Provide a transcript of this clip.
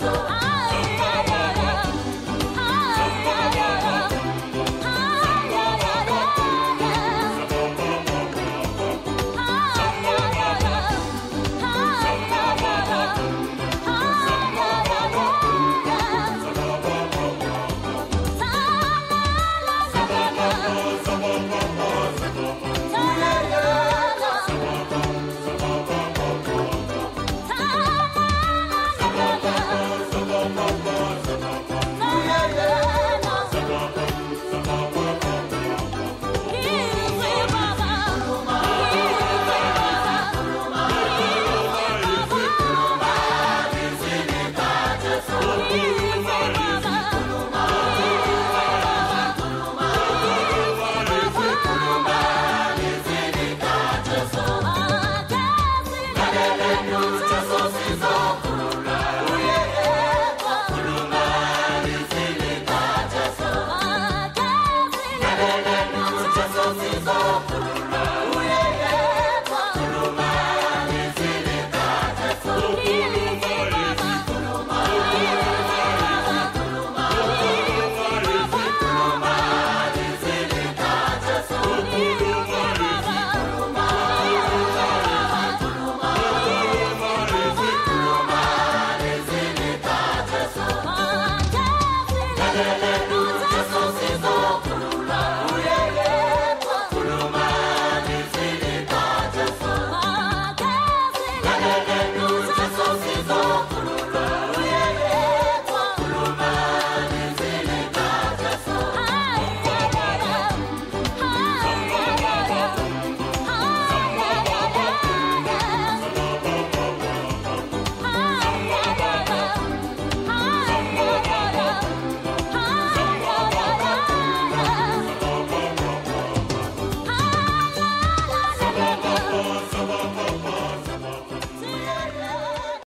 Oh